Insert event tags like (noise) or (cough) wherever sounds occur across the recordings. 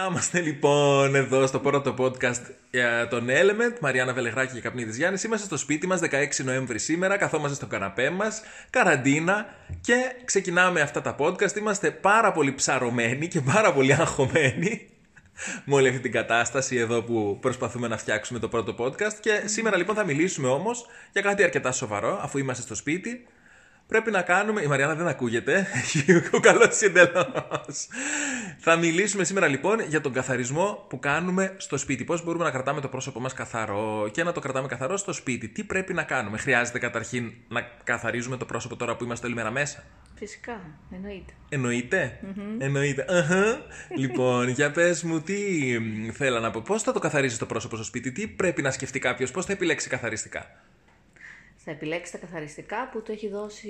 Να είμαστε λοιπόν εδώ στο πρώτο podcast για τον Element, Μαριάννα Βελεγράκη και Καπνίδης Γιάννης. Είμαστε στο σπίτι μας 16 Νοέμβρη σήμερα, καθόμαστε στο καναπέ μας, καραντίνα και ξεκινάμε αυτά τα podcast. Είμαστε πάρα πολύ ψαρωμένοι και πάρα πολύ αγχωμένοι με όλη αυτή την κατάσταση εδώ που προσπαθούμε να φτιάξουμε το πρώτο podcast. Και σήμερα λοιπόν θα μιλήσουμε όμως για κάτι αρκετά σοβαρό, αφού είμαστε στο σπίτι πρέπει να κάνουμε. Η Μαριάννα δεν ακούγεται. (laughs) Ο καλός εντελώ. Θα μιλήσουμε σήμερα λοιπόν για τον καθαρισμό που κάνουμε στο σπίτι. Πώς μπορούμε να κρατάμε το πρόσωπό μας καθαρό και να το κρατάμε καθαρό στο σπίτι. Τι πρέπει να κάνουμε; Χρειάζεται καταρχήν να καθαρίζουμε το πρόσωπο τώρα που είμαστε όλη μέρα μέσα; Φυσικά, εννοείται. Εννοείται; Εννοείται. λοιπόν, για πες μου, τι θέλω να πω. Πώς θα το καθαρίζεις το πρόσωπο στο σπίτι, τι πρέπει να σκεφτεί κάποιος, πώς θα επιλέξει καθαριστικά; Θα επιλέξεις τα καθαριστικά που του έχει δώσει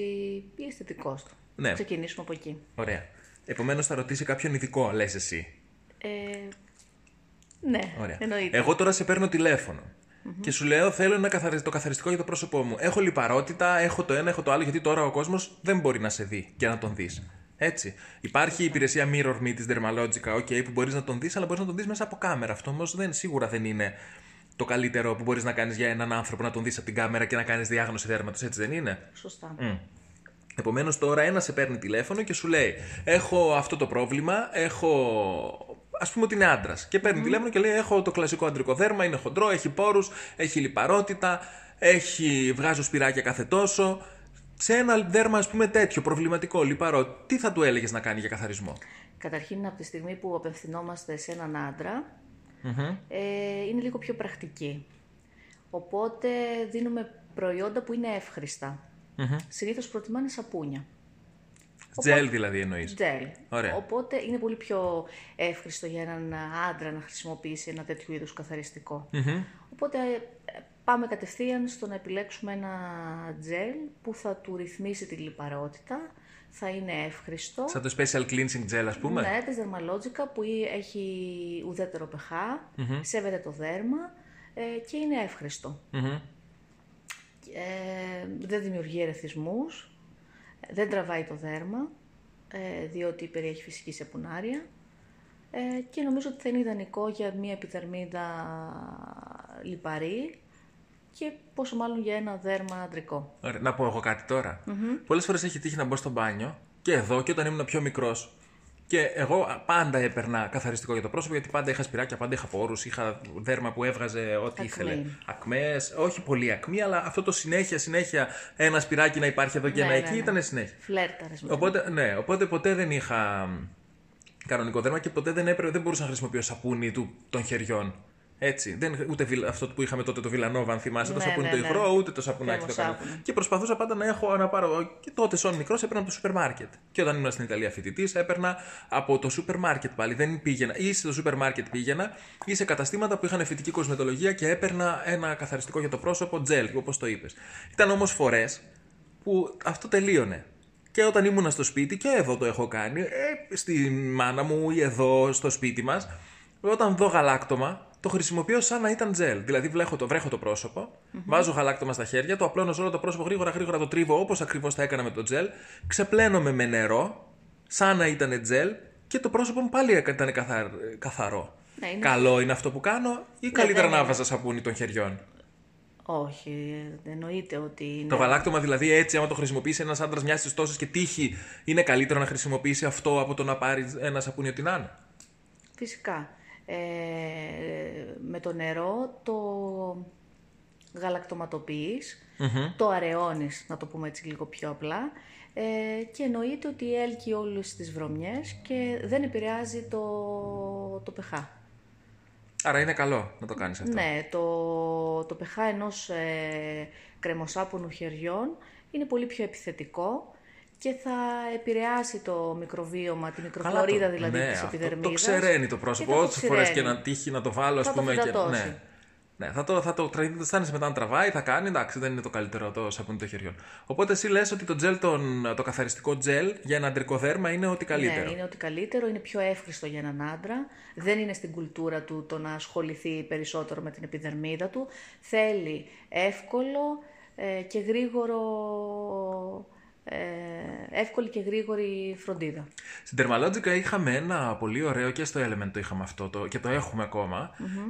η αισθητικός του. Ναι. ξεκινήσουμε από εκεί. Ωραία. Επομένως θα ρωτήσει κάποιον ειδικό, λες εσύ. Ε, ναι, Ωραία. εννοείται. Εγώ τώρα σε παίρνω Και σου λέω: Θέλω ένα το καθαριστικό για το πρόσωπό μου. Έχω λιπαρότητα, έχω το ένα, έχω το άλλο, γιατί τώρα ο κόσμος δεν μπορεί να σε δει και να τον δεις. Έτσι. Υπάρχει η υπηρεσία Mirror Me της Dermalogica, okay, που μπορείς να τον δεις, αλλά μπορείς να τον δεις μέσα από κάμερα. Αυτό όμως δεν, σίγουρα δεν είναι το καλύτερο που μπορείς να κάνεις για έναν άνθρωπο να τον δεις από την κάμερα και να κάνεις διάγνωση δέρματος, έτσι δεν είναι; Σωστά. Mm. Επομένως, τώρα ένας σε παίρνει τηλέφωνο και σου λέει: Έχω αυτό το πρόβλημα, έχω. Α πούμε ότι είναι άντρας. Και παίρνει τηλέφωνο και λέει: Έχω το κλασικό αντρικό δέρμα, είναι χοντρό, έχει πόρους, έχει λιπαρότητα, έχει... βγάζω σπυράκια κάθε τόσο. Σε ένα δέρμα, ας πούμε, τέτοιο προβληματικό, λιπαρό, τι θα του έλεγες να κάνει για καθαρισμό; Καταρχήν, από τη στιγμή που απευθυνόμαστε σε έναν άντρα, ε, είναι λίγο πιο πρακτική. Οπότε δίνουμε προϊόντα που είναι εύχριστα. Mm-hmm. Συνήθως προτιμάνε σαπούνια. Τζέλ δηλαδή εννοείς. Τζέλ. Οπότε είναι πολύ πιο εύχριστο για έναν άντρα να χρησιμοποιήσει ένα τέτοιο είδους Οπότε ε, πάμε κατευθείαν στο να επιλέξουμε ένα τζέλ που θα του ρυθμίσει τη λιπαρότητα, θα είναι εύχριστο. Σαν το special cleansing gel, ας πούμε. Ναι, της Dermalogica που έχει ουδέτερο pH, mm σέβεται το δέρμα ε, και είναι εύχριστο. Ε, δεν δημιουργεί ερεθισμούς, δεν τραβάει το δέρμα, ε, διότι περιέχει φυσική σεπουνάρια ε, και νομίζω ότι θα είναι ιδανικό για μια επιδερμίδα λιπαρή και πόσο μάλλον για ένα δέρμα αντρικό. Ωραία. Να πω εγώ κάτι τώρα. Mm-hmm. Πολλές φορές έχει τύχει να μπω στο μπάνιο και εδώ και όταν ήμουν πιο μικρός. Και εγώ πάντα έπαιρνα καθαριστικό για το πρόσωπο γιατί πάντα είχα σπυράκια, πάντα είχα πόρους, είχα δέρμα που έβγαζε ό,τι ήθελε. Ακμές, όχι πολύ ακμή, αλλά αυτό το συνέχεια, συνέχεια ένα σπυράκι να υπάρχει εδώ και ναι, ένα ναι, εκεί ναι. ήταν συνέχεια. Φλέρταρες Οπότε, ναι, οπότε ποτέ δεν είχα κανονικό δέρμα και ποτέ δεν, έπρεπε, δεν μπορούσα να χρησιμοποιήσω σαπούνι του, των χεριών. Έτσι. Δεν, ούτε αυτό που είχαμε τότε το Βιλανόβα, αν θυμάσαι, ναι, το σαπούνι ναι, το ναι. υγρό, ούτε το σαπουνάκι το καλό. Και προσπαθούσα πάντα να έχω να πάρω. Και τότε, σαν μικρό, έπαιρνα από το σούπερ μάρκετ. Και όταν ήμουν στην Ιταλία φοιτητής, έπαιρνα από το σούπερ μάρκετ πάλι. Δεν πήγαινα. Ή στο σούπερ μάρκετ πήγαινα, ή σε καταστήματα που είχαν φοιτική κοσμετολογία και έπαιρνα ένα καθαριστικό για το πρόσωπο, τζελ, όπως το είπες. Ήταν όμως φορές που αυτό τελείωνε. Και όταν ήμουν στο σπίτι, και εδώ το έχω κάνει, ε, στη μάνα μου ή εδώ στο σπίτι μας, όταν δω γαλάκτομα, το χρησιμοποιώ σαν να ήταν τζελ. Δηλαδή βρέχω το, βρέχω το πρόσωπο, mm-hmm. βάζω γαλάκτομα στα χέρια, το απλώνω σε όλο το πρόσωπο γρήγορα γρήγορα το τρίβω όπως ακριβώς θα έκανα με το τζελ, ξεπλένομαι με νερό, σαν να ήταν τζελ και το πρόσωπο μου πάλι ήταν καθαρό. Ναι, είναι... Καλό είναι αυτό που κάνω ή ναι, καλύτερα ναι, να βάζα σαπούνι των χεριών; Όχι, εννοείται ότι. Είναι... Το γαλάκτομα δηλαδή έτσι, άμα το χρησιμοποιήσει ένας άντρας μιας της τόσε και τύχη, είναι καλύτερο να χρησιμοποιήσει αυτό από το να πάρει ένα σαπούνι ότι να είναι; Φυσικά. Ε, με το νερό το γαλακτοματοποιείς, το αραιώνεις, να το πούμε έτσι λίγο πιο απλά, ε, και εννοείται ότι έλκει όλες τις βρωμιές και δεν επηρεάζει το, το pH. Άρα είναι καλό να το κάνεις αυτό. Ναι, το, το pH ενός ε, κρεμοσάπονου χεριών είναι πολύ πιο επιθετικό και θα επηρεάσει το μικροβίωμα, τη μικροφλωρίδα δηλαδή ναι, της επιδερμίδας. Το, το ξεραίνει το πρόσωπο, όσε φορές και να τύχει να το βάλω, ας πούμε. και, ναι. Ναι, θα το, θα το αισθάνεσαι μετά να τραβάει, θα κάνει, εντάξει, δεν είναι το καλύτερο το σαπούνι των χεριών. Οπότε εσύ λες ότι το, gel, τον, το καθαριστικό τζελ για ένα αντρικό δέρμα είναι ότι καλύτερο. Ναι, είναι ότι καλύτερο, είναι πιο εύχριστο για έναν άντρα. Δεν είναι στην κουλτούρα του το να ασχοληθεί περισσότερο με την επιδερμίδα του. Θέλει εύκολο ε, και γρήγορο ε, εύκολη και γρήγορη φροντίδα. Στην Τερμαλότζικα είχαμε ένα πολύ ωραίο και στο Element το είχαμε αυτό το, και το έχουμε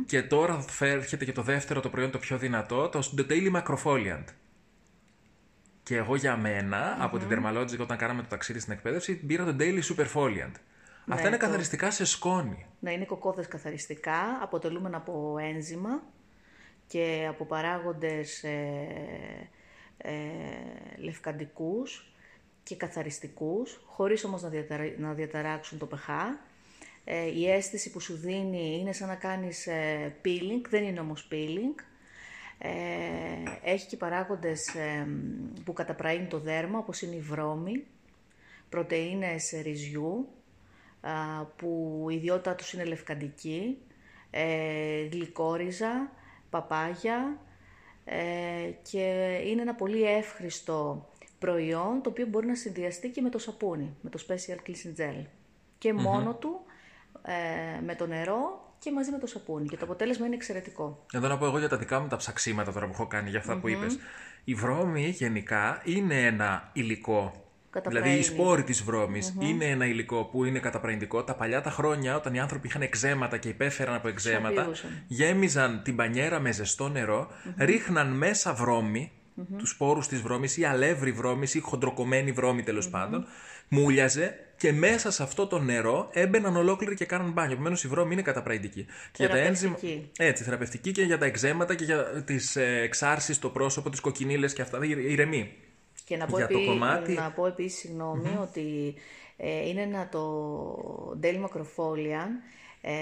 Και τώρα έρχεται και το δεύτερο το προϊόν το πιο δυνατό, το Daily Macrofoliant. Και εγώ για μενα από την Dermalogic όταν κάναμε το ταξίδι στην εκπαίδευση πήρα το Daily Superfoliant. Ναι, Αυτά είναι καθαριστικά σε σκόνη. Ναι, είναι κοκόδες καθαριστικά, αποτελούμενα από ένζημα και από παράγοντες ε, ε, λευκαντικούς και καθαριστικούς, χωρίς όμως να, να διαταράξουν το pH. Ε, η αίσθηση που σου δίνει είναι σαν να κάνεις ε, peeling, δεν είναι όμως peeling. Ε, έχει και παράγοντες ε, που καταπραίνει το δέρμα, όπως είναι η βρώμη, πρωτεΐνες ρυζιού, που η ιδιότητά τους είναι λευκαντική, ε, γλυκόριζα, παπάγια και είναι ένα πολύ εύχριστο προϊόν το οποίο μπορεί να συνδυαστεί και με το σαπούνι, με το Special Cleansing Gel. Και μόνο του, με το νερό και μαζί με το σαπούνι. Και το αποτέλεσμα είναι εξαιρετικό. Εδώ να πω εγώ για τα δικά μου τα ψαξίματα τώρα που έχω κάνει για αυτά που είπες. Η βρώμη γενικά είναι ένα υλικό. Δηλαδή η σπόρη της βρωμη είναι ένα υλικό που είναι καταπραγητικό. Τα παλιά τα χρόνια, όταν οι άνθρωποι είχαν εξέματα και υπέφεραν από εξέματα, γέμιζαν την πανιέρα με ζεστό νερό, ρίχναν μέσα βρώμη, τους σπόρους της βρώμης ή αλεύρι βρώμης ή χοντροκομμένη βρώμη τέλος πάντων, μούλιαζε και μέσα σε αυτό το νερό έμπαιναν ολόκληροι και κάναν μπάνιο. Επομένως η βρώμη είναι καταπραγητική. Για τα ένζημα. Έτσι, θεραπευτική και για τα εξέματα και για τις ε, εξάρσεις στο πρόσωπο, τις κοκκινίλες και αυτά. Ηρεμή. Και να πω, για επί... το κομμάτι... να πω επίσης, ότι ε, είναι ένα το Deli Macrofolian, ε,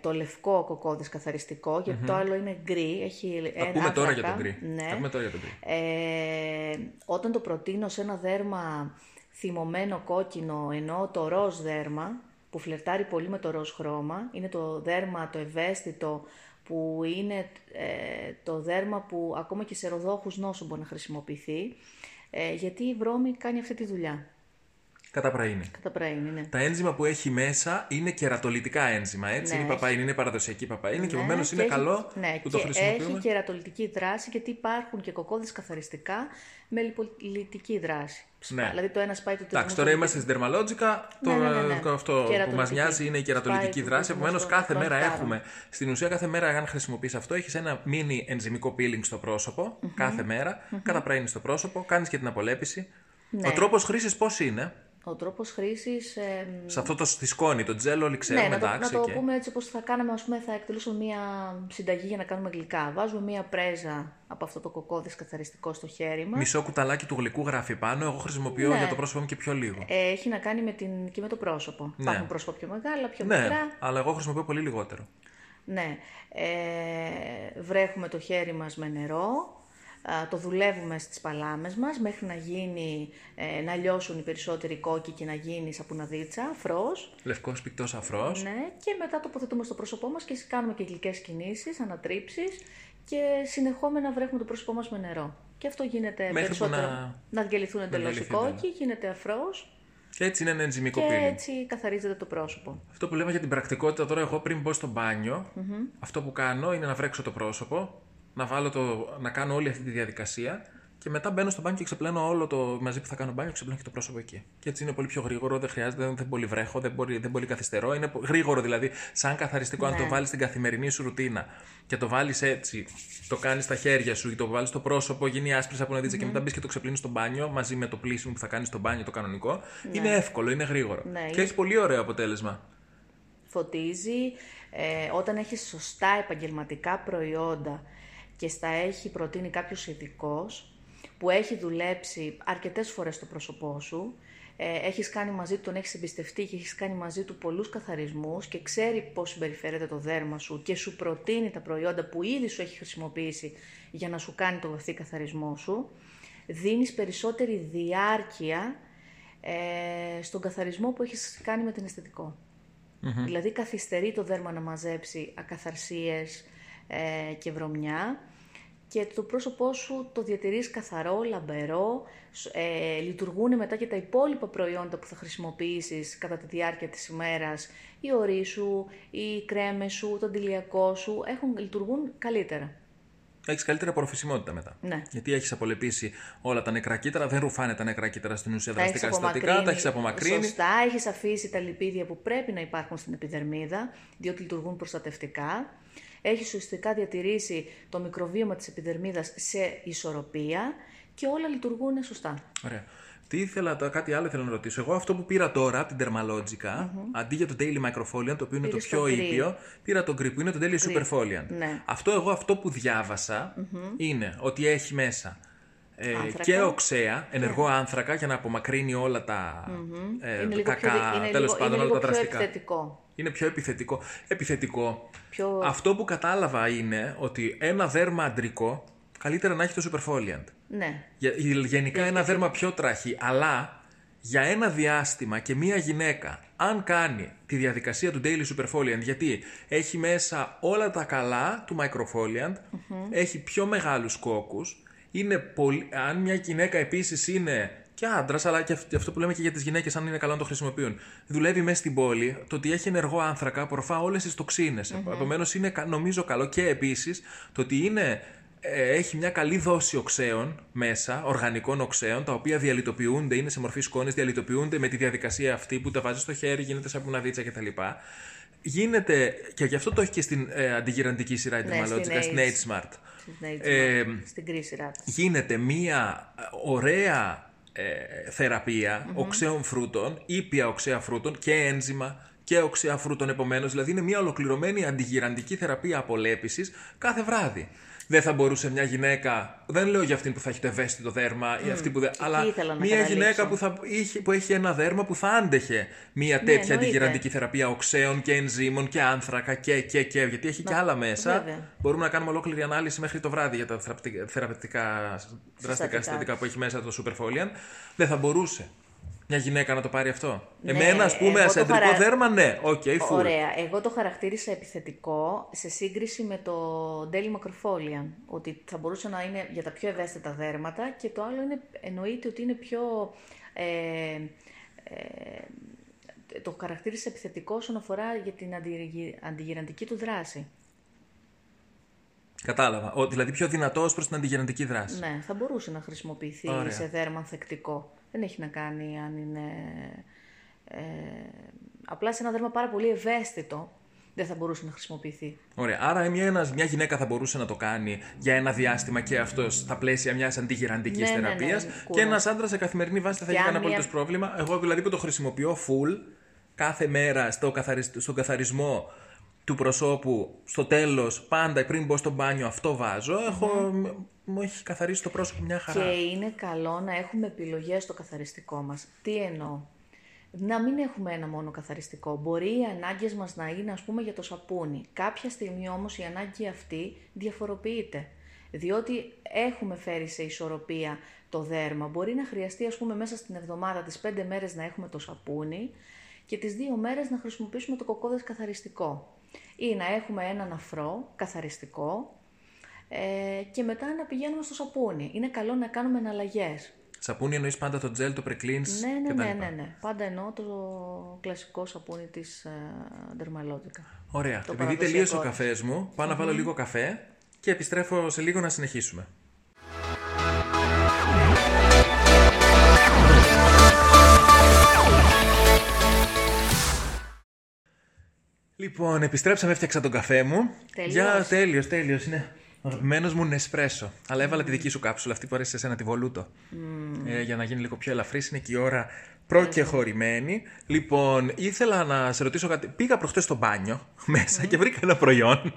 το λευκό κοκκώδες καθαριστικό, γιατί το άλλο είναι γκρι, έχει ένα πούμε τώρα για το γκρι. Ναι. τώρα για το γκρι. Ε, όταν το προτείνω σε ένα δέρμα θυμωμένο κόκκινο, ενώ το ροζ δέρμα, που φλερτάρει πολύ με το ροζ χρώμα, είναι το δέρμα το ευαίσθητο, που είναι ε, το δέρμα που ακόμα και σε ροδόχρου νόσου μπορεί να χρησιμοποιηθεί, ε, γιατί η βρώμη κάνει αυτή τη δουλειά. Καταπραίνει. Καταπραίνει, ναι. Τα ένζημα που έχει μέσα είναι κερατολιτικά ένζημα, έτσι. Ναι, είναι η παπαΐνη, είναι παραδοσιακή παπαΐνη ναι, και επομένω είναι καλό ναι, που το χρησιμοποιούμε. Έχει κερατολιτική δράση γιατί υπάρχουν και κοκόδες καθαριστικά με λιπολιτική δράση. Ναι. Δηλαδή το ένας σπάει το τρίτο. Εντάξει, τώρα είμαστε στην Τερμαλότζικα. Το, ναι, ναι, ναι, αυτό που μας νοιάζει είναι η κερατολιτική δράση. Επομένως, κάθε μέρα έχουμε. Στην ουσία, κάθε μέρα, αν χρησιμοποιείς αυτό, έχεις ένα μίνι ενζημικό peeling στο πρόσωπο. Κάθε μέρα. Καταπραίνει στο πρόσωπο, κάνεις και την απολέπιση. Ο τρόπος χρήσης πώς είναι; Ο τρόπος χρήσης. Ε, σε αυτό το στη σκόνη, το τζέλο, όλοι ξέρουμε. Ναι, να το, να το πούμε έτσι όπως θα κάναμε, ας πούμε, θα εκτελούσαμε μία συνταγή για να κάνουμε γλυκά. Βάζουμε μία πρέζα από αυτό το κοκόδι καθαριστικό στο χέρι μας. Μισό κουταλάκι του γλυκού γράφει πάνω. Εγώ χρησιμοποιώ ναι. για το πρόσωπό μου και πιο λίγο. Ε, έχει να κάνει με την... και με το πρόσωπο. Ναι. Υπάρχουν πρόσωπα πιο μεγάλα, πιο ναι, μικρά. Αλλά εγώ χρησιμοποιώ πολύ λιγότερο. Ναι. Ε, βρέχουμε το χέρι μας με νερό, το δουλεύουμε στις παλάμες μας μέχρι να γίνει, ε, να λιώσουν οι περισσότεροι κόκκι και να γίνει σαπουναδίτσα, αφρός. Λευκός πικτός αφρός. Ναι, και μετά τοποθετούμε στο πρόσωπό μας και κάνουμε και γλυκές κινήσεις, ανατρίψεις και συνεχόμενα βρέχουμε το πρόσωπό μας με νερό. Και αυτό γίνεται μέχρι περισσότερο να, να διαλυθούν εντελώς οι κόκκι, γίνεται αφρός. Και έτσι είναι ένα ενζημικό και έτσι καθαρίζεται το πρόσωπο. Αυτό που λέμε για την πρακτικότητα τώρα, εγώ πριν μπω στο μπάνιο, αυτό που κάνω είναι να βρέξω το πρόσωπο, να, βάλω το, να κάνω όλη αυτή τη διαδικασία και μετά μπαίνω στο μπάνιο και ξεπλένω όλο το μαζί που θα κάνω μπάνιο, ξεπλένω και το πρόσωπο εκεί. Και έτσι είναι πολύ πιο γρήγορο, δεν χρειάζεται, δεν πολύ βρέχω, δεν, μπορεί, δεν πολύ καθυστερώ. Είναι γρήγορο δηλαδή, σαν καθαριστικό, ναι. αν το ναι. βάλεις στην καθημερινή σου ρουτίνα και το βάλεις έτσι, το κάνεις στα χέρια σου ή το βάλεις στο πρόσωπο, γίνει άσπρη από να δει mm-hmm. και μετά μπεις και το ξεπλύνεις στο μπάνιο μαζί με το πλήσιμο που θα κάνεις στο μπάνιο το κανονικό. Ναι. Είναι εύκολο, είναι γρήγορο. Ναι, και έχει πολύ ωραίο αποτέλεσμα. Φωτίζει. Ε, όταν έχεις σωστά επαγγελματικά προϊόντα και στα έχει προτείνει κάποιος ειδικός που έχει δουλέψει αρκετές φορές το πρόσωπό σου, ε, έχεις κάνει μαζί του, τον έχεις εμπιστευτεί και έχεις κάνει μαζί του πολλούς καθαρισμούς και ξέρει πώς συμπεριφέρεται το δέρμα σου και σου προτείνει τα προϊόντα που ήδη σου έχει χρησιμοποιήσει για να σου κάνει το βαθύ καθαρισμό σου, δίνεις περισσότερη διάρκεια ε, στον καθαρισμό που έχεις κάνει με την αισθητικο Δηλαδή καθυστερεί το δέρμα να μαζέψει ακαθαρσίες, ε, και βρωμιά και το πρόσωπό σου το διατηρείς καθαρό, λαμπερό, ε, λειτουργούν μετά και τα υπόλοιπα προϊόντα που θα χρησιμοποιήσεις κατά τη διάρκεια της ημέρας, η ορίς σου, οι κρέμες σου, το αντιλιακό σου, έχουν, λειτουργούν καλύτερα. έχεις καλύτερη απορροφησιμότητα μετά. Ναι. Γιατί έχεις απολεπίσει όλα τα νεκρά κύτταρα, δεν ρουφάνε τα νεκρά κύτταρα στην ουσία Τα έχεις δραστικά συστατικά, τα έχεις απομακρύνει. Σωστά, έχεις αφήσει τα λιπίδια που πρέπει να υπάρχουν στην επιδερμίδα, διότι λειτουργούν προστατευτικά. Έχει ουσιαστικά διατηρήσει το μικροβίωμα της επιδερμίδας σε ισορροπία και όλα λειτουργούν σωστά. Ωραία. Τι ήθελα, το- κάτι άλλο ήθελα να ρωτήσω. Εγώ αυτό που πήρα τώρα από την Dermalogica, αντί για το Daily Microfoliant, το οποίο είναι το Πήρες πιο το Grip. ήπιο, πήρα το Grip που είναι το Daily Superfoliant. Ναι. Αυτό εγώ αυτό που διαβασα είναι ότι έχει μέσα ε, Άνθρακα. και οξέα, ενεργό άνθρακα για να απομακρύνει όλα τα ε, είναι λίγο κακά, πιο, δι- είναι τέλος λίγο, πάντων είναι όλα λίγο τα πιο δραστικά. επιθετικό. Είναι πιο επιθετικό. Επιθετικό. Πιο... Αυτό που κατάλαβα είναι ότι ένα δέρμα αντρικό καλύτερα να έχει το Superfoliant. Ναι. Για- Γενικά ένα δέρμα πιο τραχή, αλλά για ένα διάστημα και μία γυναίκα, αν κάνει τη διαδικασία του Daily Superfoliant, γιατί έχει μέσα όλα τα καλά του Microfoliant, έχει πιο μεγάλους κόκκους, είναι πολύ, αν μια γυναίκα επίσης είναι και άντρας, αλλά και αυ- αυτό που λέμε και για τις γυναίκες, αν είναι καλό να το χρησιμοποιούν. Δουλεύει μέσα στην πόλη, το ότι έχει ενεργό άνθρακα απορροφά όλες τις τοξίνες. Επομένω, είναι κα- νομίζω καλό και επίσης το ότι είναι ε, έχει μια καλή δόση οξέων μέσα, οργανικών οξέων, τα οποία διαλυτοποιούνται, είναι σε μορφή σκόνης, διαλυτοποιούνται με τη διαδικασία αυτή που τα βάζεις στο χέρι, γίνεται σαν πουναδίτσα κτλ. Γίνεται, και γι' αυτό το έχει και στην ε, αντιγυραντική σειρά η Ναι, Dermalogica, στην στην AIDS. Age Smart. Στην, Ε, στην κρίση σειρά της. Γίνεται μία ωραία ε, θεραπεία οξέων φρούτων, ήπια οξέα φρούτων και ένζημα και οξέα φρούτων επομένως. Δηλαδή είναι μία ολοκληρωμένη αντιγυραντική θεραπεία απολέπισης κάθε βράδυ. Δεν θα μπορούσε μια γυναίκα, δεν λέω για αυτήν που θα έχει το ευαίσθητο δέρμα, ή αυτή που δεν, αλλά ήθελα να μια καταλήξω. γυναίκα που, θα, είχε, που έχει ένα δέρμα που θα άντεχε μια τέτοια εννοείται. αντιγυραντική θεραπεία οξέων και ενζήμων και άνθρακα και, και, και, γιατί έχει και άλλα μέσα. βέβαια. Μπορούμε να κάνουμε ολόκληρη ανάλυση μέχρι το βράδυ για τα θεραπευτικά, θεραπευτικά δραστικά Συστατικά. συστατικά που έχει μέσα το Superfoliant. Δεν θα μπορούσε μια γυναίκα να το πάρει αυτό. Ναι, Εμένα, ας πούμε, εγώ το ασεντρικό χαρα- δέρμα, ναι, οκ, okay, full. Ωραία. Εγώ το χαρακτήρισα επιθετικό σε σύγκριση με το Daily Microfoliant. Ότι θα μπορούσε να είναι για τα πιο ευαίσθητα δέρματα και το άλλο είναι, εννοείται ότι είναι πιο... Ε, ε, το χαρακτήρισα επιθετικό όσον αφορά για την αντι- αντιγηραντική του δράση. Κατάλαβα. Ο, δηλαδή πιο δυνατός προς την αντιγεννητική δράση. Ναι, θα μπορούσε να χρησιμοποιηθεί Ωραία. σε δέρμα ανθεκτικό. Δεν έχει να κάνει αν είναι... Ε, απλά σε ένα δέρμα πάρα πολύ ευαίσθητο δεν θα μπορούσε να χρησιμοποιηθεί. Ωραία. Άρα μια, ένας- μια γυναίκα θα μπορούσε να το κάνει για ένα διάστημα και αυτός στα πλαίσια μιας αντιγυραντικής Ναι, ναι, ναι, θεραπείας. ναι, και κούρα. ένας άντρας σε καθημερινή βάση δεν θα Και έχει αν κανένα μια- απολύτω πρόβλημα. Εγώ δηλαδή που το χρησιμοποιώ full κάθε μέρα στο καθαρι- στον καθαρισμό του προσώπου, στο τέλος, πάντα πριν μπω στο μπάνιο, αυτό βάζω. Έχω, μου έχει καθαρίσει το πρόσωπο μια χαρά. Και είναι καλό να έχουμε επιλογές στο καθαριστικό μας. Τι εννοώ; Να μην έχουμε ένα μόνο καθαριστικό. Μπορεί οι ανάγκες μας να είναι ας πούμε για το σαπούνι. Κάποια στιγμή όμως η ανάγκη αυτή διαφοροποιείται. Διότι έχουμε φέρει σε ισορροπία το δέρμα. Μπορεί να χρειαστεί ας πούμε μέσα στην εβδομάδα τις πέντε μέρες να έχουμε το σαπούνι και τις δύο μέρες να χρησιμοποιήσουμε το κοκόδες καθαριστικό. Ή να έχουμε έναν αφρό καθαριστικό ε, και μετά να πηγαίνουμε στο σαπούνι. Είναι καλό να κάνουμε εναλλαγές. Σαπούνι εννοείς πάντα το gel, το pre-cleanse Ναι, ναι, κτλ. ναι, ναι, ναι. Πάντα εννοώ το κλασικό σαπούνι της ε, Dermalogica. Ωραία. Το Επειδή τελείωσε ο παραδοσιακό. καφές μου, πάω να βάλω λίγο καφέ και επιστρέφω σε λίγο να συνεχίσουμε. Λοιπόν, επιστρέψαμε, έφτιαξα τον καφέ μου. Τέλειος. Για τέλειος, τέλειος. Είναι αγαπημένο μου Νεσπρέσο. Αλλά έβαλα τη δική σου κάψουλα, αυτή που αρέσει σε σένα, τη βολούτο. Ε, για να γίνει λίγο πιο ελαφρύ, είναι και η ώρα προκεχωρημένη. Λοιπόν, ήθελα να σε ρωτήσω κάτι. Πήγα προχτές στο μπάνιο (laughs) μέσα και βρήκα ένα προϊόν.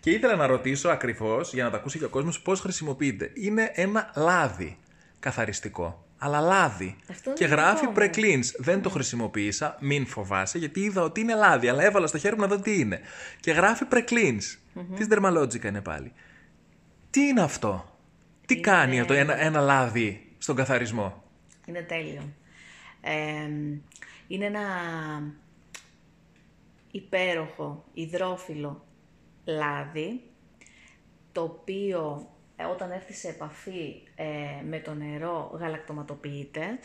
Και ήθελα να ρωτήσω ακριβώς, για να το ακούσει και ο κόσμος, πώς χρησιμοποιείται. Είναι ένα λάδι καθαριστικό. Αλλά λάδι. Αυτό και δεν γράφει το pre-cleanse. Δεν το χρησιμοποίησα, μην φοβάσαι, γιατί είδα ότι είναι λάδι. Αλλά έβαλα στο χέρι μου να δω τι είναι. Και γράφει pre-cleanse. Της Dermalogica είναι πάλι. Τι είναι αυτό, Τι κάνει το ένα, ένα λάδι στον καθαρισμό; Είναι τέλειο. Ε, είναι ένα υπέροχο, υδρόφιλο λάδι, το οποίο ε, όταν έρθει σε επαφή ε, με το νερό γαλακτοματοποιείται.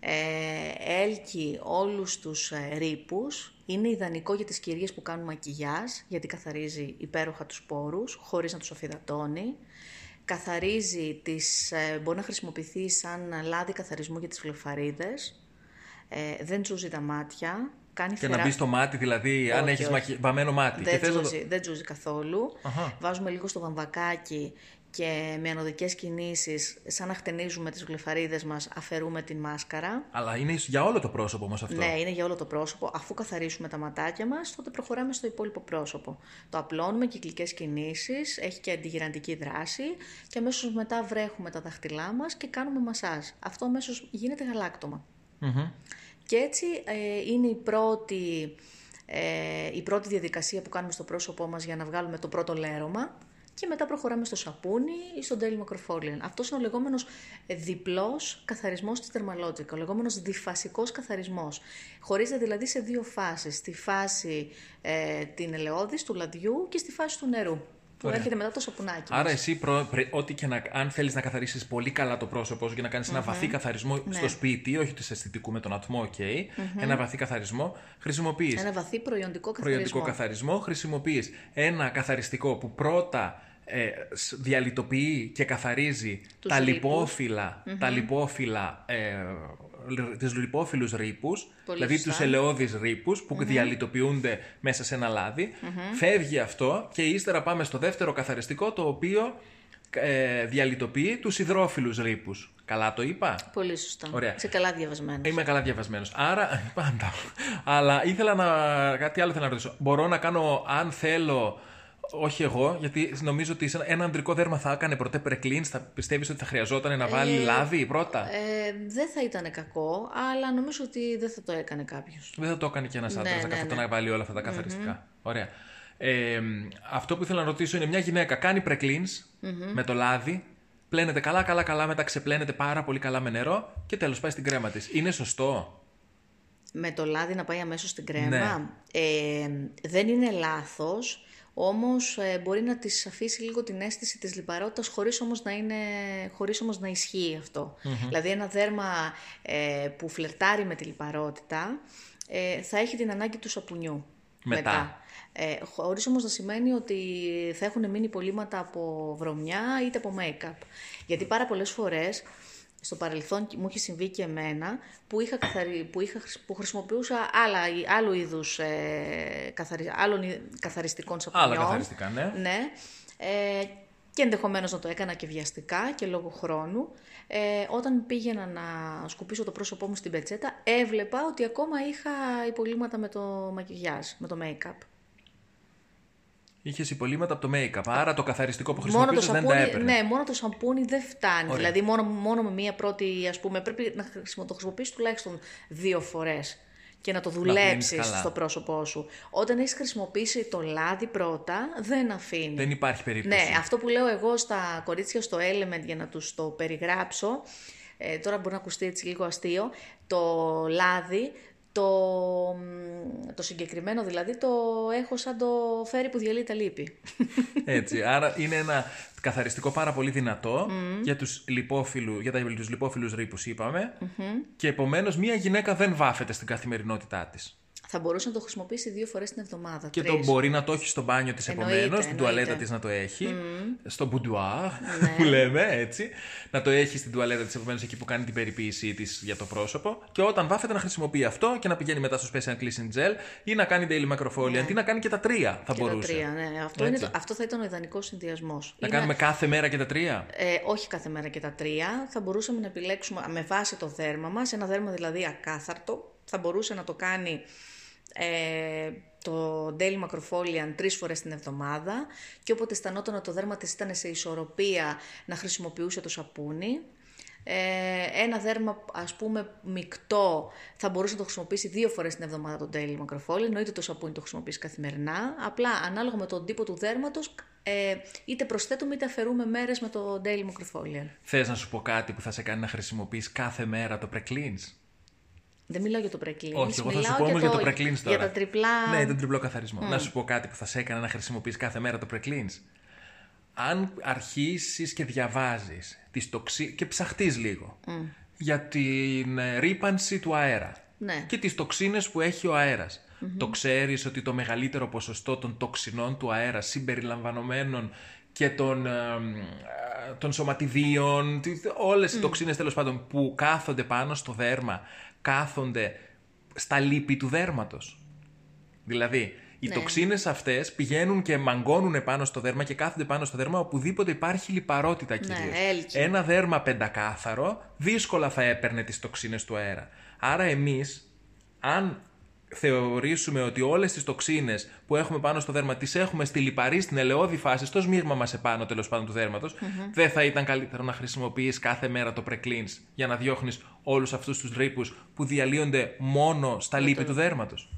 ε, έλκει όλους τους ε, ρήπους. Είναι ιδανικό για τις κυρίες που κάνουν μακιγιάζ, γιατί καθαρίζει υπέροχα τους πόρους, χωρίς να τους αφιδατώνει. Καθαρίζει τις, ε, μπορεί να χρησιμοποιηθεί σαν λάδι καθαρισμού για τις φλεφαρίδες. Ε, δεν τζούζει τα μάτια. Κάνει Και να μπει στο μάτι, δηλαδή, αν Όχι, έχεις όχι. βαμμένο μάτι. Δεν και θες να τζούζει, δεν τζούζει καθόλου. Αχα. Βάζουμε λίγο στο βαμβακάκι και με ανωδικές κινήσεις, σαν να χτενίζουμε τις γλυφαρίδες μας, αφαιρούμε την μάσκαρα. Αλλά είναι για όλο το πρόσωπο όμω αυτό. Ναι, είναι για όλο το πρόσωπο. Αφού καθαρίσουμε τα ματάκια μας, τότε προχωράμε στο υπόλοιπο πρόσωπο. Το απλώνουμε, κυκλικές κινήσεις, έχει και αντιγυραντική δράση και αμέσως μετά βρέχουμε τα δάχτυλά μας και κάνουμε μασάζ. Αυτό αμέσως γίνεται γαλάκτωμα. Μμμ. Και έτσι ε, είναι η πρώτη, ε, η πρώτη διαδικασία που κάνουμε στο πρόσωπό μας για να βγάλουμε το πρώτο λέρωμα και μετά προχωράμε στο σαπούνι ή στο Daily Macrofoliant. Αυτός είναι ο λεγόμενος ε, διπλός καθαρισμός της Dermalogica, ο λεγόμενος διφασικός καθαρισμός. Χωρίζεται δηλαδή σε δύο φάσεις, στη φάση ε, την ελαιόδης, του λαδιού και στη φάση του νερού, που Ωραία. έρχεται μετά το σαπουνάκι Άρα μας. εσύ, προ, πρε- ό,τι και να, αν θέλεις να καθαρίσεις πολύ καλά το πρόσωπό σου και να κάνεις ένα βαθύ καθαρισμό Ναι. στο σπίτι, όχι του αισθητικού με τον ατμό, ok, ένα βαθύ καθαρισμό, χρησιμοποιείς Ένα βαθύ προϊοντικό καθαρισμό. προϊόντικο καθαρισμό, χρησιμοποιείς ένα καθαριστικό που πρώτα ε, σ- διαλυτοποιεί και καθαρίζει Τους τα ρήπους. λιπόφυλλα, τα λιπόφυλλα, ε, λ- τις λιπόφυλλους ρήπους, Πολύ δηλαδή σωστά. τους ελαιώδεις ρήπους που διαλυτοποιούνται μέσα σε ένα λάδι. Φεύγει αυτό και ύστερα πάμε στο δεύτερο καθαριστικό το οποίο ε, διαλυτοποιεί τους υδρόφυλλους ρήπους. Καλά το είπα; Πολύ σωστά. Ωραία. Σε καλά διαβασμένος. Είμαι καλά διαβασμένος. Άρα, (laughs) πάντα. Αλλά ήθελα να. Κάτι άλλο θέλω να ρωτήσω. Μπορώ να κάνω, αν θέλω. Όχι εγώ, γιατί νομίζω ότι σε ένα ανδρικό δέρμα θα έκανε πρωτέ πρεκλίν. Θα πιστεύεις ότι θα χρειαζόταν να βάλει λάδι πρώτα; Ε, δεν θα ήταν κακό, αλλά νομίζω ότι δεν θα το έκανε κάποιος. Δεν θα το έκανε και ένας άντρας Ναι, να ναι, καθόταν ναι. να βάλει όλα αυτά τα καθαριστικά. Ωραία. Ε, αυτό που ήθελα να ρωτήσω είναι μια γυναίκα κάνει pre-cleans με το λάδι, πλένεται καλά, καλά, καλά, μετά ξεπλένεται πάρα πολύ καλά με νερό και τέλος πάει στην κρέμα της. Είναι σωστό; Με το λάδι να πάει αμέσως στην κρέμα. Ναι. Ε, δεν είναι λάθος, όμως ε, μπορεί να της αφήσει λίγο την αίσθηση της λιπαρότητας χωρίς όμως να, είναι, χωρίς όμως να ισχύει αυτό. Δηλαδή ένα δέρμα ε, που φλερτάρει με τη λιπαρότητα ε, θα έχει την ανάγκη του σαπουνιού. Μετά. Ε, χωρίς όμως να σημαίνει ότι θα έχουν μείνει υπολείμματα από βρωμιά είτε από make-up. Γιατί πάρα πολλές φορές στο παρελθόν μου έχει συμβεί και εμένα που, είχα καθαρι... που, είχα... χρησ- που χρησιμοποιούσα άλλα... άλλου είδους ε... καθαρι... άλλων ει- καθαριστικών σαπονιών. Άλλα καθαριστικά, ναι. Ναι. Ε, και ενδεχομένως να το έκανα και βιαστικά και λόγω χρόνου. Ε, όταν πήγαινα να σκουπίσω το πρόσωπό μου στην πετσέτα, έβλεπα ότι ακόμα είχα υπολείμματα με το μακιγιάζ, με το make-up. Είχες υπολείμματα από το make-up. Άρα το καθαριστικό που Μόνο το, χρησιμοποιούσε δεν σαπούνι, τα έπαιρνες. ναι, μόνο το σαμπούνι δεν φτάνει. Ωραία. Δηλαδή, μόνο, μόνο με μία πρώτη, ας πούμε, πρέπει να χρησιμο, το χρησιμοποιήσεις τουλάχιστον δύο φορές και να το πλύνεις δουλέψεις καλά. στο πρόσωπό σου. Όταν έχεις χρησιμοποιήσει το λάδι πρώτα, δεν αφήνει. Δεν υπάρχει περίπτωση. Ναι, αυτό που λέω εγώ στα κορίτσια στο Element για να τους το περιγράψω, ε, τώρα μπορεί να ακουστεί έτσι λίγο αστείο, το λάδι, το, μ, το συγκεκριμένο δηλαδή, το έχω σαν το φέρι που διαλύει τα λύπη. (laughs) Έτσι. Άρα είναι ένα καθαριστικό πάρα πολύ δυνατό για τους λιπόφιλου, για τα, τους λιπόφιλους ρήπους είπαμε και επομένως μία γυναίκα δεν βάφεται στην καθημερινότητά της. Θα μπορούσε να το χρησιμοποιήσει δύο φορές την εβδομάδα. Και τρεις. το μπορεί να το έχει στο μπάνιο της Εννοείται, επομένως, στην τουαλέτα εννοείται. της να το έχει, στο μπουντουάρ Ναι. που λέμε έτσι, να το έχει στην τουαλέτα της επομένως εκεί που κάνει την περιποίησή της για το πρόσωπο και όταν βάφεται να χρησιμοποιεί αυτό και να πηγαίνει μετά στο Special Cleansing Gel ή να κάνει Daily Macrofoliant ή να κάνει και τα τρία θα Ναι. Και τα μπορούσε. τρία, ναι. Αυτό, είναι Έτσι. το, αυτό θα ήταν ο ιδανικός συνδυασμός. Να κάνουμε κάθε μέρα και τα τρία; Ε, όχι κάθε μέρα και τα τρία. Θα μπορούσαμε να επιλέξουμε με βάση το δέρμα μας, ένα δέρμα δηλαδή ακάθαρτο. Θα μπορούσε να το κάνει ε, το Daily Macrofoliant τρεις φορές την εβδομάδα και όποτε αισθανόταν ότι το δέρμα της ήταν σε ισορροπία να χρησιμοποιούσε το σαπούνι. Ε, ένα δέρμα ας πούμε μεικτό θα μπορούσε να το χρησιμοποιήσει δύο φορές την εβδομάδα το Daily Macrofoliant, εννοείται το σαπούνι το χρησιμοποιήσει καθημερινά, απλά ανάλογα με τον τύπο του δέρματος ε, είτε προσθέτουμε είτε αφαιρούμε μέρες με το Daily Macrofoliant. Θες να σου πω κάτι που θα σε κάνει να χρησιμοποιείς κάθε μέρα το pre-cleans; Δεν μιλάω για το pre-cleanse, Όχι, εγώ θα σου μιλάω πω όμως για το το- pre-cleanse τώρα. Για τα τριπλά... Ναι, τον τριπλό καθαρισμό. Να σου πω κάτι που θα σε έκανε να χρησιμοποιείς κάθε μέρα το pre-cleans. Αν αρχίσεις και διαβάζεις τις τοξι... και ψαχτείς λίγο για την ε, ρήπανση του αέρα Ναι. και τις τοξίνες που έχει ο αερας Το ξέρεις ότι το μεγαλύτερο ποσοστό των τοξινών του αέρα συμπεριλαμβανομένων και των, ε, ε, των σωματιδίων, τι- όλες οι τοξίνες τέλος πάντων που κάθονται πάνω στο δέρμα, κάθονται στα λίπη του δέρματος. Δηλαδή, οι Ναι. τοξίνες αυτές πηγαίνουν και μαγκώνουν πάνω στο δέρμα και κάθονται πάνω στο δέρμα οπουδήποτε υπάρχει λιπαρότητα κυρίως. έλκυ. Ένα δέρμα πεντακάθαρο δύσκολα θα έπαιρνε τις τοξίνες του αέρα. Άρα εμείς, αν θεωρήσουμε ότι όλες τις τοξίνες που έχουμε πάνω στο δέρμα τις έχουμε στη λιπαρή, στην ελαιόδη φάση, στο σμίγμα μας επάνω τέλος πάντων του δερματος δεν θα ήταν καλύτερο να χρησιμοποιείς κάθε μέρα το pre-cleanse για να διώχνεις όλους αυτούς τους ρήπους που διαλύονται μόνο στα λίπη του δέρματος.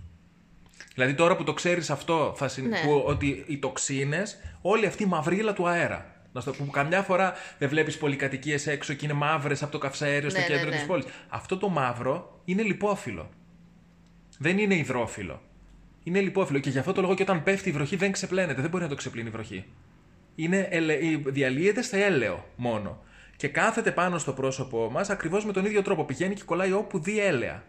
Δηλαδή τώρα που το ξέρεις αυτό, θα συν... Ναι. που, ότι οι τοξίνες, όλη αυτή η μαυρίλα του αέρα, να στο... που καμιά φορά δεν βλέπεις πολυκατοικίες έξω και είναι μαύρες από το καυσαέριο στο Ναι, ναι, κέντρο ναι. της πόλης. Αυτό το μαύρο είναι λιπόφυλλο. Δεν είναι υδρόφυλλο. Είναι λιπόφυλλο και γι' αυτό το λόγο και όταν πέφτει η βροχή δεν ξεπλένεται. Δεν μπορεί να το ξεπλύνει η βροχή. Είναι, ελε... η- διαλύεται στο έλαιο μόνο. Και κάθεται πάνω στο πρόσωπό μας ακριβώς με τον ίδιο τρόπο. Πηγαίνει και κολλάει όπου δει έλαια.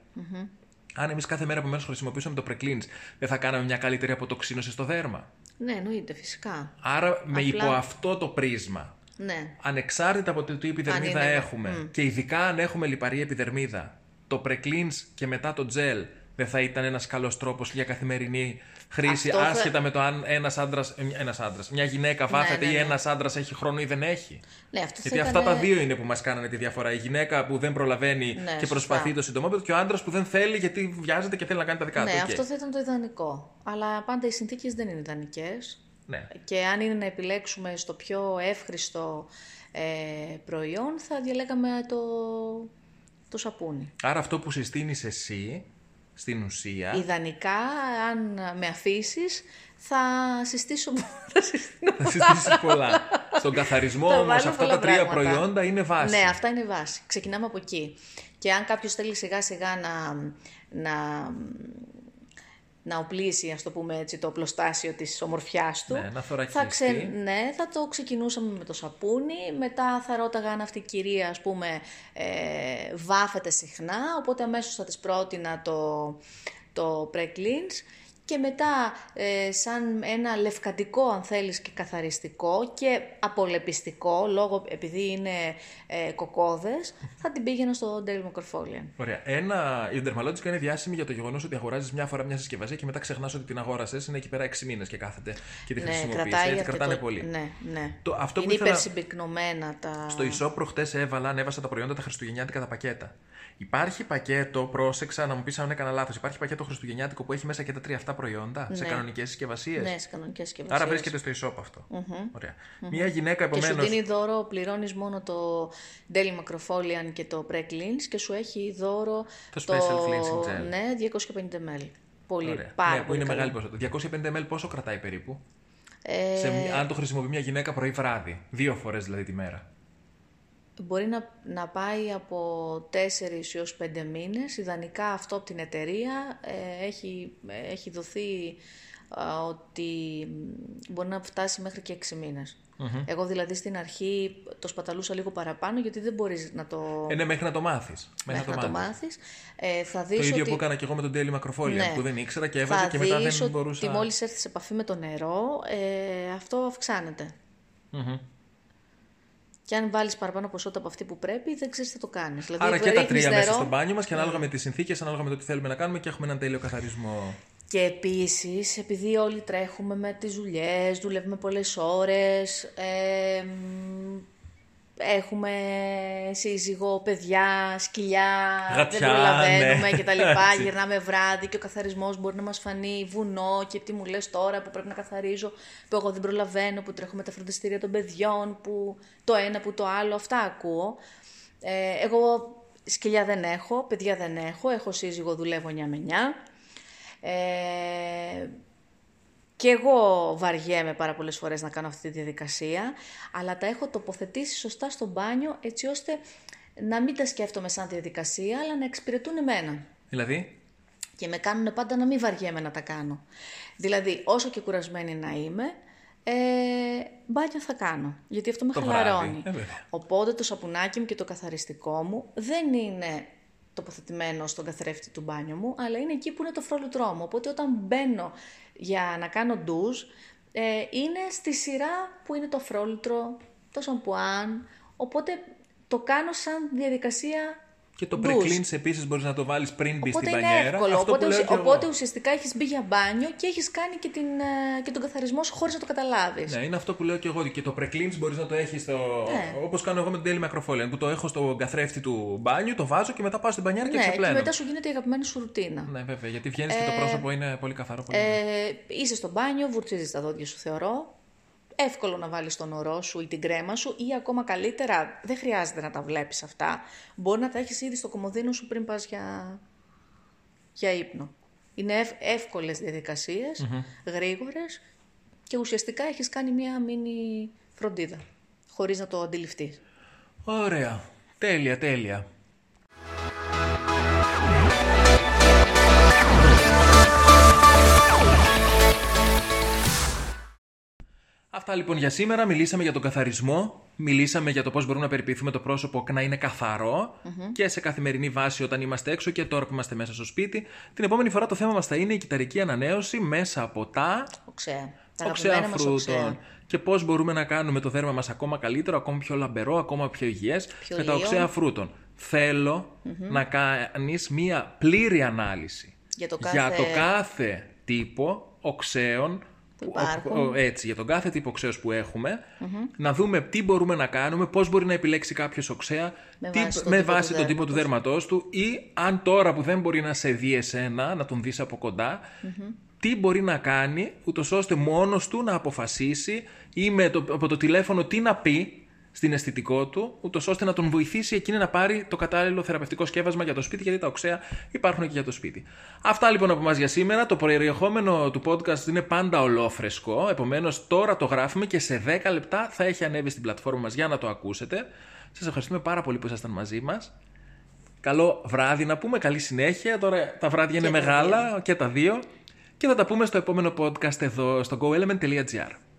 Αν εμείς κάθε μέρα επομένως χρησιμοποιήσουμε το pre-cleanse, δεν θα κάναμε μια καλύτερη αποτοξίνωση στο δέρμα. Ναι, εννοείται φυσικά. Άρα με Απλά- υπό αυτό το πρίσμα, Ναι. ανεξάρτητα από το τι επιδερμίδα είναι- έχουμε και ειδικά αν έχουμε λιπαρή επιδερμίδα, το pre-cleanse και μετά το gel δεν θα ήταν ένας καλός τρόπος για καθημερινή χρήση, Αυτό θα- άσχετα με το αν ένας άντρας, ε, ένας άντρας μια γυναίκα βάφεται ναι, ή ναι. ένας άντρας έχει χρόνο ή δεν έχει. Ναι, αυτό Γιατί θα αυτά ήταν... τα δύο είναι που μας κάνανε τη διαφορά. Η γυναίκα που δεν προλαβαίνει Ναι, και σωστά. προσπαθεί το συντομότερο και ο άντρας που δεν θέλει γιατί βιάζεται και θέλει να κάνει τα δικά Ναι, του. Οκ. αυτό θα ήταν το ιδανικό. Αλλά πάντα οι συνθήκες δεν είναι ιδανικές. Ναι. Και αν είναι να επιλέξουμε στο πιο εύχριστο ε, προϊόν, θα διαλέγαμε το, το σαπούνι. Άρα αυτό που συστήνεις εσύ, στην ουσία, Ιδανικά, αν με αφήσεις, θα συστήσω. (laughs) θα συστήνω θα συστήσεις πολλά. Στον καθαρισμό Θα όμως βάλω αυτά πολλά τα τρία πράγματα. προϊόντα είναι βάση. Ναι, αυτά είναι η βάση. Ξεκινάμε από εκεί. Και αν κάποιος θέλει σιγά σιγά να, να, να οπλίσει, ας το πούμε έτσι, το οπλοστάσιο της ομορφιάς του, Ναι, να θα, θωρακιστεί. ναι, θα το ξεκινούσαμε με το σαπούνι, μετά θα ρώταγα αν αυτή η κυρία, ας πούμε, ε, βάφεται συχνά, οπότε αμέσως θα της πρότεινα το, το pre-cleanse και μετά ε, σαν ένα λευκαντικό αν θέλεις και καθαριστικό και απολεπιστικό λόγω επειδή είναι ε, κοκόδες θα την πήγαινα στο Daily Microfoliant. Ωραία. Ένα, η Dermalogica είναι διάσημη για το γεγονός ότι αγοράζεις μια φορά μια συσκευασία και μετά ξεχνάς ότι την αγόρασες. Είναι εκεί πέρα 6 μήνες και κάθεται και τη Ναι, χρησιμοποιείς. κρατάει Έτσι αρκετό- κρατάνε πολύ. Ναι, ναι. Το- αυτό που είναι ήθελα- υπερσυμπυκνωμένα τα... Στο e-shop προχτές έβαλα, ανέβασα τα προϊόντα τα χριστουγεννιάτικα τα πακέτα. Υπάρχει πακέτο, πρόσεξα να μου πεις αν έκανα λάθος. Υπάρχει πακέτο χριστουγεννιάτικο που έχει μέσα και τα τρία αυτά προϊόντα σε Ναι. κανονικές συσκευασίες; Ναι, σε κανονικές συσκευασίες. Άρα βρίσκεται στο e-shop αυτό. Ωραία. Μια γυναίκα Και σου επομένω. δίνει δώρο, πληρώνεις μόνο το Daily Macrofoliant και το Pre-Cleanse και σου έχει δώρο Το Special Cleansing Gel. Ναι, 250 ml. Πολύ, Ωραία. πάρα ναι, που πολύ είναι καλό. μεγάλη ποσότητα. 250 ml πόσο κρατάει περίπου; Ε, Σε, μια- αν το χρησιμοποιεί μια γυναίκα πρωί-βράδυ. Δύο φορές δηλαδή τη μέρα. Μπορεί να, να πάει από 4 έως 5 μήνες. Ιδανικά αυτό από την εταιρεία ε, έχει, ε, έχει δοθεί α, ότι μ, μπορεί να φτάσει μέχρι και 6 μηνες Εγώ δηλαδή στην αρχή το σπαταλούσα λίγο παραπάνω γιατί δεν μπορείς να το, Ε, ναι, μέχρι να το μάθεις. μέχρι να το μάθεις. Ε, θα δεις Το ίδιο ότι... που έκανα και εγώ με τον Daily Macrofoliant Ναι. που δεν ήξερα και έβαζα θα και μετά δεις δεν ότι μπορούσα. μόλις έρθεις σε επαφή με το νερό, ε, αυτό αυξάνεται. Μμμ. Και αν βάλεις παραπάνω ποσότητα από αυτή που πρέπει, δεν ξέρεις τι θα το κάνεις. Δηλαδή, Άρα και τα ρίχνεις τρία νερό, μέσα στο μπάνιο μας και ανάλογα με τις συνθήκες, ανάλογα με το τι θέλουμε να κάνουμε και έχουμε έναν τέλειο καθαρισμό. Και επίσης, επειδή όλοι τρέχουμε με τις δουλειές, δουλεύουμε πολλές ώρες, ε, μ, έχουμε σύζυγο, παιδιά, σκυλιά, Γατιά, δεν προλαβαίνουμε ναι. και τα λοιπά, Έτσι. γυρνάμε βράδυ και ο καθαρισμός μπορεί να μας φανεί βουνό και τι μου λες τώρα που πρέπει να καθαρίζω, που εγώ δεν προλαβαίνω, που τρέχω με τα φροντιστήρια των παιδιών, που το ένα που το άλλο, αυτά ακούω. Ε, εγώ σκυλιά δεν έχω, παιδιά δεν έχω, έχω σύζυγο, δουλεύω 9 με 9. Ε, και εγώ βαριέμαι πάρα πολλές φορές να κάνω αυτή τη διαδικασία, αλλά τα έχω τοποθετήσει σωστά στο μπάνιο έτσι ώστε να μην τα σκέφτομαι σαν διαδικασία, αλλά να εξυπηρετούν εμένα. Δηλαδή, Και με κάνουν πάντα να μην βαριέμαι να τα κάνω. Δηλαδή, όσο και κουρασμένη να είμαι, ε, μπάνιο θα κάνω. Γιατί αυτό με Το χαλαρώνει. βράδυ, ε, βέβαια. Οπότε το σαπουνάκι μου και το καθαριστικό μου δεν είναι τοποθετημένο στον καθρέφτη του μπάνιου μου, αλλά είναι εκεί που είναι το φρόλουτρό μου. Οπότε όταν μπαίνω για να κάνω ντουζ, ε, είναι στη σειρά που είναι το φρόλουτρο, το σαμπουάν. Οπότε το κάνω σαν διαδικασία Και το ντουζ. pre-cleanse επίσης μπορείς να το βάλεις πριν μπει Οπότε στην είναι πανιέρα. εύκολο. Αυτό Οπότε, που λέω ουσια- και εγώ. οπότε ουσιαστικά έχεις μπει για μπάνιο και έχεις κάνει και, την, ε, και τον καθαρισμό σου χωρίς να το καταλάβεις. Ναι, είναι αυτό που λέω και εγώ. Και το pre-cleanse μπορείς να το έχεις στο. Ναι. Όπως κάνω εγώ με την Daily Macrofoliant, που το έχω στο καθρέφτη του μπάνιου, το βάζω και μετά πάω στην πανιέρα και Ναι, και ξεπλένω. μετά σου γίνεται η αγαπημένη σου ρουτίνα. Ναι, βέβαια, γιατί βγαίνεις και το πρόσωπο είναι πολύ καθαρό. Πολύ Ε, είσαι στο μπάνιο, βουρτσίζεις τα δόντια σου θεωρώ. Εύκολο να βάλεις τον ορό σου ή την κρέμα σου ή ακόμα καλύτερα, δεν χρειάζεται να τα βλέπεις αυτά. Μπορεί να τα έχεις ήδη στο κομμωδίνο σου πριν πας για, για ύπνο. Είναι ευ, εύκολες διαδικασίες, γρήγορες και ουσιαστικά έχεις κάνει μία μίνι φροντίδα, χωρίς να το αντιληφθείς. Ωραία. Τέλεια, τέλεια. Αυτά λοιπόν για σήμερα. Μιλήσαμε για τον καθαρισμό. Μιλήσαμε για το πώς μπορούμε να περιποιηθούμε το πρόσωπο να είναι καθαρό και σε καθημερινή βάση όταν είμαστε έξω και τώρα που είμαστε μέσα στο σπίτι. Την επόμενη φορά το θέμα μας θα είναι η κυταρική ανανέωση μέσα από τα Οξέα. Τα οξέα αγαπημένα μας οξέα. φρούτων. Και πώς μπορούμε να κάνουμε το δέρμα μας ακόμα καλύτερο, ακόμα πιο λαμπερό, ακόμα πιο υγιές Πιο με τα λίο. οξέα φρούτων. Θέλω να κάνεις μία πλήρη ανάλυση Για το για κάθε- το κάθε τύπο οξέων. Που που- υπάρχουν. ο- ο- έτσι, για τον κάθε τύπο οξέως που εχουμε να δούμε τι μπορούμε να κάνουμε, πώς μπορεί να επιλέξει κάποιος οξέα, Με τι- βάση τον με τύπο βάση του τον τύπο του δέρματός του ή αν τώρα που δεν μπορεί να σε δει εσένα, να τον δεις από κοντά, τι μπορεί να κάνει, ούτως ώστε μόνος του να αποφασίσει ή με το, από το τηλέφωνο τι να πει στην αισθητικό του, ούτως ώστε να τον βοηθήσει εκείνη να πάρει το κατάλληλο θεραπευτικό σκεύασμα για το σπίτι, γιατί τα οξέα υπάρχουν και για το σπίτι. Αυτά λοιπόν από εμάς για σήμερα. Το περιεχόμενο του podcast είναι πάντα ολόφρεσκο. Επομένως, τώρα το γράφουμε και σε 10 λεπτά θα έχει ανέβει στην πλατφόρμα μας για να το ακούσετε. Σας ευχαριστούμε πάρα πολύ που ήσασταν μαζί μας. Καλό βράδυ να πούμε, καλή συνέχεια. Τώρα τα βράδια είναι τα μεγάλα και τα δύο. Και θα τα πούμε στο επόμενο podcast εδώ στο goelement.gr.